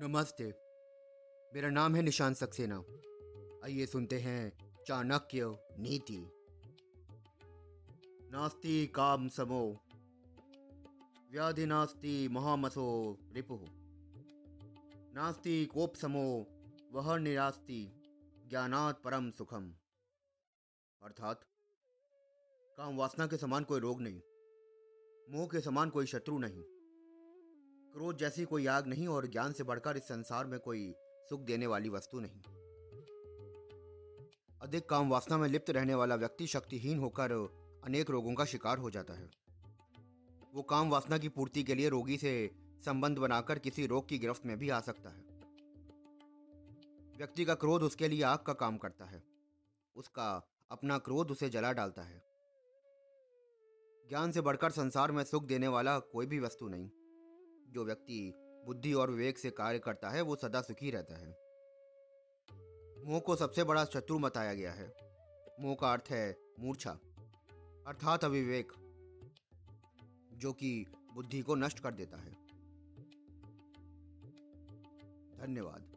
नमस्ते। मेरा नाम है निशान सक्सेना। आइए सुनते हैं चाणक्य नीति। नास्ति काम समो, व्याधि नास्ति महामसो रिपु। नास्ति कोप समो वह निरास्ति ज्ञानात परम सुखम। अर्थात, काम वासना के समान कोई रोग नहीं। मोह के समान कोई शत्रु नहीं। क्रोध जैसी कोई आग नहीं और ज्ञान से बढ़कर इस संसार में कोई सुख देने वाली वस्तु नहीं। अधिक काम वासना में लिप्त रहने वाला व्यक्ति शक्तिहीन होकर अनेक रोगों का शिकार हो जाता है। वो काम वासना की पूर्ति के लिए रोगी से संबंध बनाकर किसी रोग की गिरफ्त में भी आ सकता है। व्यक्ति का क्रोध उसके लिए आग का काम करता है। उसका अपना क्रोध उसे जला डालता है। ज्ञान से बढ़कर संसार में सुख देने वाला कोई भी वस्तु नहीं। जो व्यक्ति बुद्धि और विवेक से कार्य करता है, वो सदा सुखी रहता है। मोह को सबसे बड़ा शत्रु बताया गया है। मोह का अर्थ है मूर्छा, अर्थात अविवेक, जो कि बुद्धि को नष्ट कर देता है। धन्यवाद।